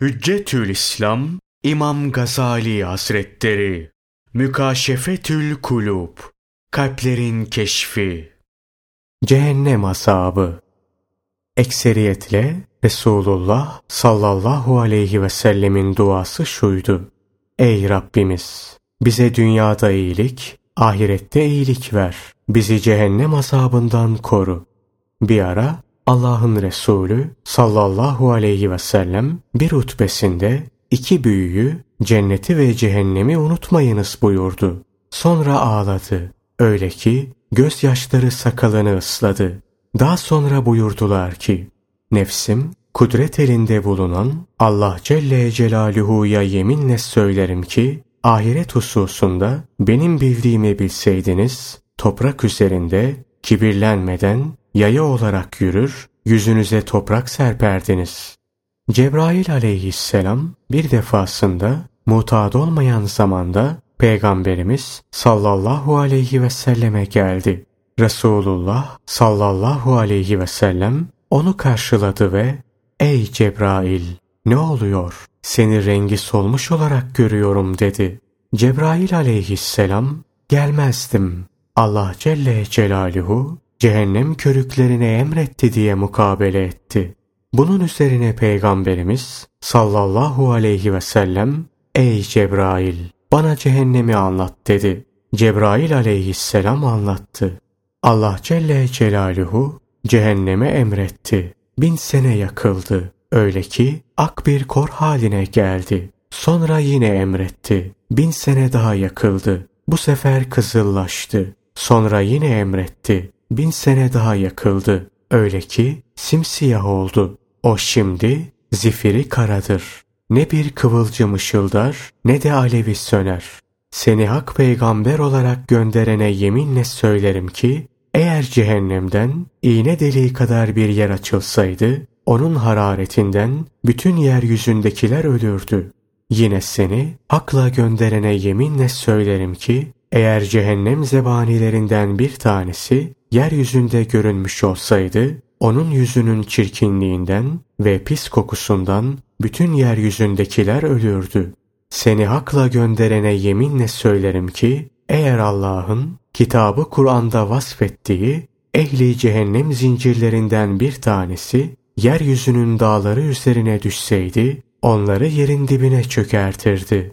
Hüccetül İslam İmam Gazali Hazretleri Mükaşefetül Kulub Kalplerin Keşfi Cehennem Asabı Ekseriyetle Resulullah sallallahu aleyhi ve sellemin duası şuydu. Ey Rabbimiz! Bize dünyada iyilik, ahirette iyilik ver. Bizi cehennem azabından koru. Bir ara Allah'ın Resulü sallallahu aleyhi ve sellem bir hutbesinde iki büyüyü cenneti ve cehennemi unutmayınız buyurdu. Sonra ağladı. Öyle ki gözyaşları sakalını ısladı. Daha sonra buyurdular ki Nefsim kudret elinde bulunan Allah Celle Celaluhu'ya yeminle söylerim ki ahiret hususunda benim bildiğimi bilseydiniz toprak üzerinde kibirlenmeden yaya olarak yürür, yüzünüze toprak serperdiniz. Cebrail aleyhisselam bir defasında mutat olmayan zamanda Peygamberimiz sallallahu aleyhi ve selleme geldi. Resulullah sallallahu aleyhi ve sellem onu karşıladı ve ''Ey Cebrail ne oluyor? Seni rengi solmuş olarak görüyorum.'' dedi. Cebrail aleyhisselam ''Gelmezdim. Allah Celle Celaluhu cehennem körüklerine emretti diye mukabele etti. Bunun üzerine Peygamberimiz sallallahu aleyhi ve sellem ''Ey Cebrail bana cehennemi anlat.'' dedi. Cebrail aleyhisselam anlattı. Allah Celle Celaluhu cehenneme emretti. Bin sene yakıldı. Öyle ki ak bir kor haline geldi. Sonra yine emretti. Bin sene daha yakıldı. Bu sefer kızıllaştı. Sonra yine emretti bin sene daha yakıldı. Öyle ki simsiyah oldu. O şimdi zifiri karadır. Ne bir kıvılcım ışıldar ne de alevi söner. Seni hak peygamber olarak gönderene yeminle söylerim ki eğer cehennemden iğne deliği kadar bir yer açılsaydı onun hararetinden bütün yeryüzündekiler ölürdü. Yine seni akla gönderene yeminle söylerim ki eğer cehennem zebanilerinden bir tanesi yeryüzünde görünmüş olsaydı, onun yüzünün çirkinliğinden ve pis kokusundan bütün yeryüzündekiler ölürdü. Seni hakla gönderene yeminle söylerim ki, eğer Allah'ın kitabı Kur'an'da vasfettiği ehli cehennem zincirlerinden bir tanesi yeryüzünün dağları üzerine düşseydi, onları yerin dibine çökertirdi.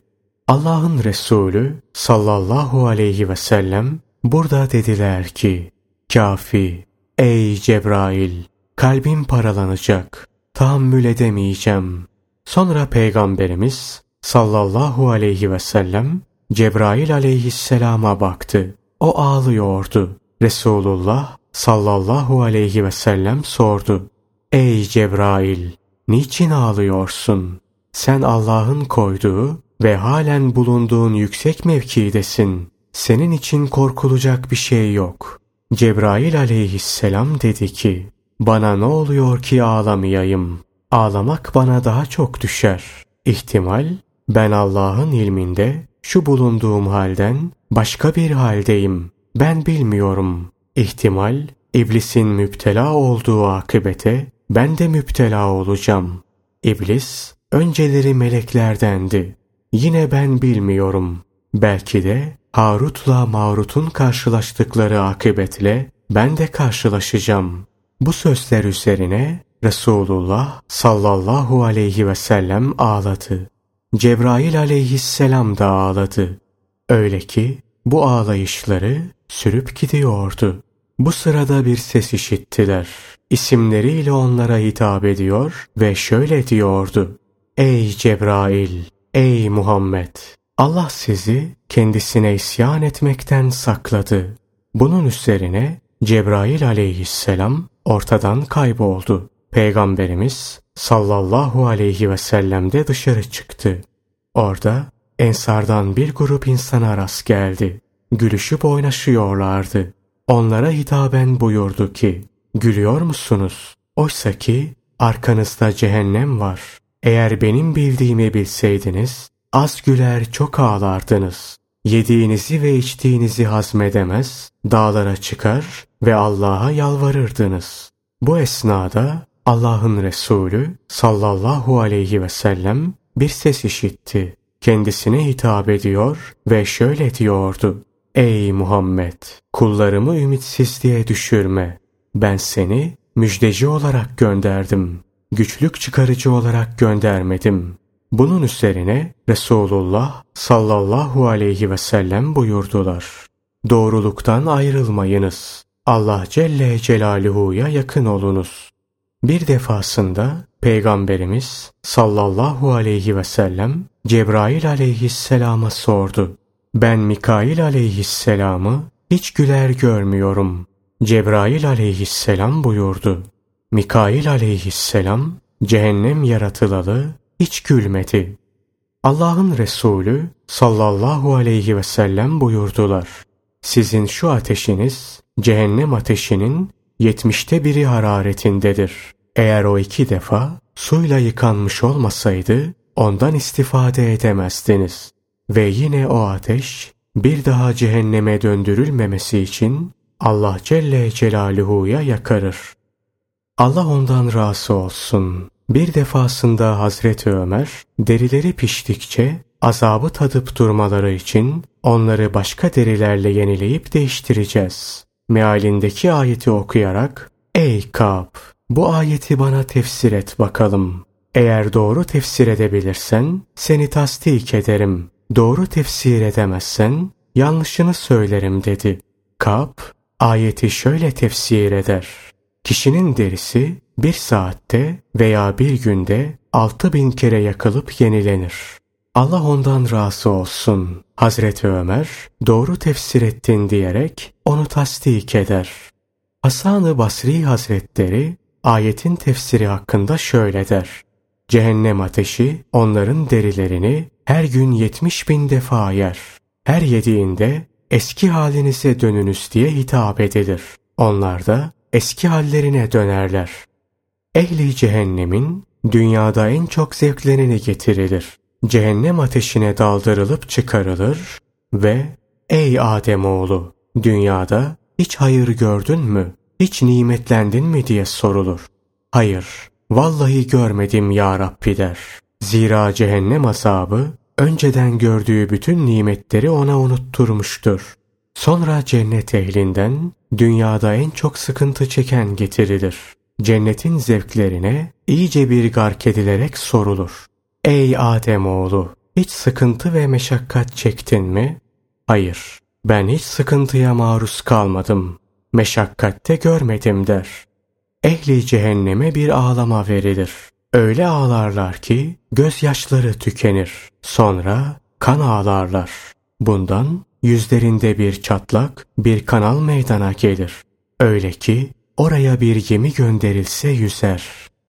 Allah'ın Resulü sallallahu aleyhi ve sellem burada dediler ki, Kafi, ey Cebrail, kalbim paralanacak, tahammül edemeyeceğim. Sonra Peygamberimiz sallallahu aleyhi ve sellem Cebrail aleyhisselama baktı. O ağlıyordu. Resulullah sallallahu aleyhi ve sellem sordu. Ey Cebrail, niçin ağlıyorsun? Sen Allah'ın koyduğu ve halen bulunduğun yüksek mevkidesin. Senin için korkulacak bir şey yok. Cebrail aleyhisselam dedi ki, bana ne oluyor ki ağlamayayım? Ağlamak bana daha çok düşer. İhtimal, ben Allah'ın ilminde şu bulunduğum halden başka bir haldeyim. Ben bilmiyorum. İhtimal, iblisin müptela olduğu akıbete ben de müptela olacağım. İblis, önceleri meleklerdendi. Yine ben bilmiyorum. Belki de Harut'la Marut'un karşılaştıkları akıbetle ben de karşılaşacağım. Bu sözler üzerine Resulullah sallallahu aleyhi ve sellem ağladı. Cebrail aleyhisselam da ağladı. Öyle ki bu ağlayışları sürüp gidiyordu. Bu sırada bir ses işittiler. İsimleriyle onlara hitap ediyor ve şöyle diyordu. Ey Cebrail, ey Muhammed! Allah sizi kendisine isyan etmekten sakladı. Bunun üzerine Cebrail aleyhisselam ortadan kayboldu. Peygamberimiz sallallahu aleyhi ve sellem de dışarı çıktı. Orada Ensardan bir grup insana rast geldi. Gülüşüp oynaşıyorlardı. Onlara hitaben buyurdu ki, Gülüyor musunuz? Oysa ki arkanızda cehennem var. Eğer benim bildiğimi bilseydiniz, Az güler çok ağlardınız. Yediğinizi ve içtiğinizi hazmedemez, dağlara çıkar ve Allah'a yalvarırdınız. Bu esnada Allah'ın Resulü sallallahu aleyhi ve sellem bir ses işitti. Kendisine hitap ediyor ve şöyle diyordu. Ey Muhammed! Kullarımı ümitsizliğe düşürme. Ben seni müjdeci olarak gönderdim. Güçlük çıkarıcı olarak göndermedim. Bunun üzerine Resulullah sallallahu aleyhi ve sellem buyurdular. Doğruluktan ayrılmayınız. Allah Celle Celaluhu'ya yakın olunuz. Bir defasında Peygamberimiz sallallahu aleyhi ve sellem Cebrail aleyhisselama sordu. Ben Mikail aleyhisselamı hiç güler görmüyorum. Cebrail aleyhisselam buyurdu. Mikail aleyhisselam cehennem yaratılalı hiç gülmedi. Allah'ın Resulü sallallahu aleyhi ve sellem buyurdular. Sizin şu ateşiniz cehennem ateşinin yetmişte biri hararetindedir. Eğer o iki defa suyla yıkanmış olmasaydı ondan istifade edemezdiniz. Ve yine o ateş bir daha cehenneme döndürülmemesi için Allah Celle Celaluhu'ya yakarır. Allah ondan razı olsun. Bir defasında Hazreti Ömer derileri piştikçe azabı tadıp durmaları için onları başka derilerle yenileyip değiştireceğiz. Mealindeki ayeti okuyarak Ey Kab! Bu ayeti bana tefsir et bakalım. Eğer doğru tefsir edebilirsen seni tasdik ederim. Doğru tefsir edemezsen yanlışını söylerim dedi. Kab ayeti şöyle tefsir eder. Kişinin derisi bir saatte veya bir günde altı bin kere yakılıp yenilenir. Allah ondan razı olsun. Hazreti Ömer doğru tefsir ettin diyerek onu tasdik eder. Hasan-ı Basri Hazretleri ayetin tefsiri hakkında şöyle der. Cehennem ateşi onların derilerini her gün yetmiş bin defa yer. Her yediğinde eski halinize dönünüz diye hitap edilir. Onlar da eski hallerine dönerler. Ehli cehennemin dünyada en çok zevklerini getirilir. Cehennem ateşine daldırılıp çıkarılır ve ''Ey Ademoğlu, dünyada hiç hayır gördün mü, hiç nimetlendin mi?'' diye sorulur. ''Hayır, vallahi görmedim ya Rabbi.'' der. Zira cehennem azabı önceden gördüğü bütün nimetleri ona unutturmuştur. Sonra cennet ehlinden dünyada en çok sıkıntı çeken getirilir. Cennetin zevklerine iyice bir gark edilerek sorulur. Ey Ademoğlu! Hiç sıkıntı ve meşakkat çektin mi? Hayır, ben hiç sıkıntıya maruz kalmadım. Meşakkatte görmedim der. Ehli cehenneme bir ağlama verilir. Öyle ağlarlar ki gözyaşları tükenir. Sonra kan ağlarlar. Bundan yüzlerinde bir çatlak, bir kanal meydana gelir. Öyle ki oraya bir gemi gönderilse yüzer.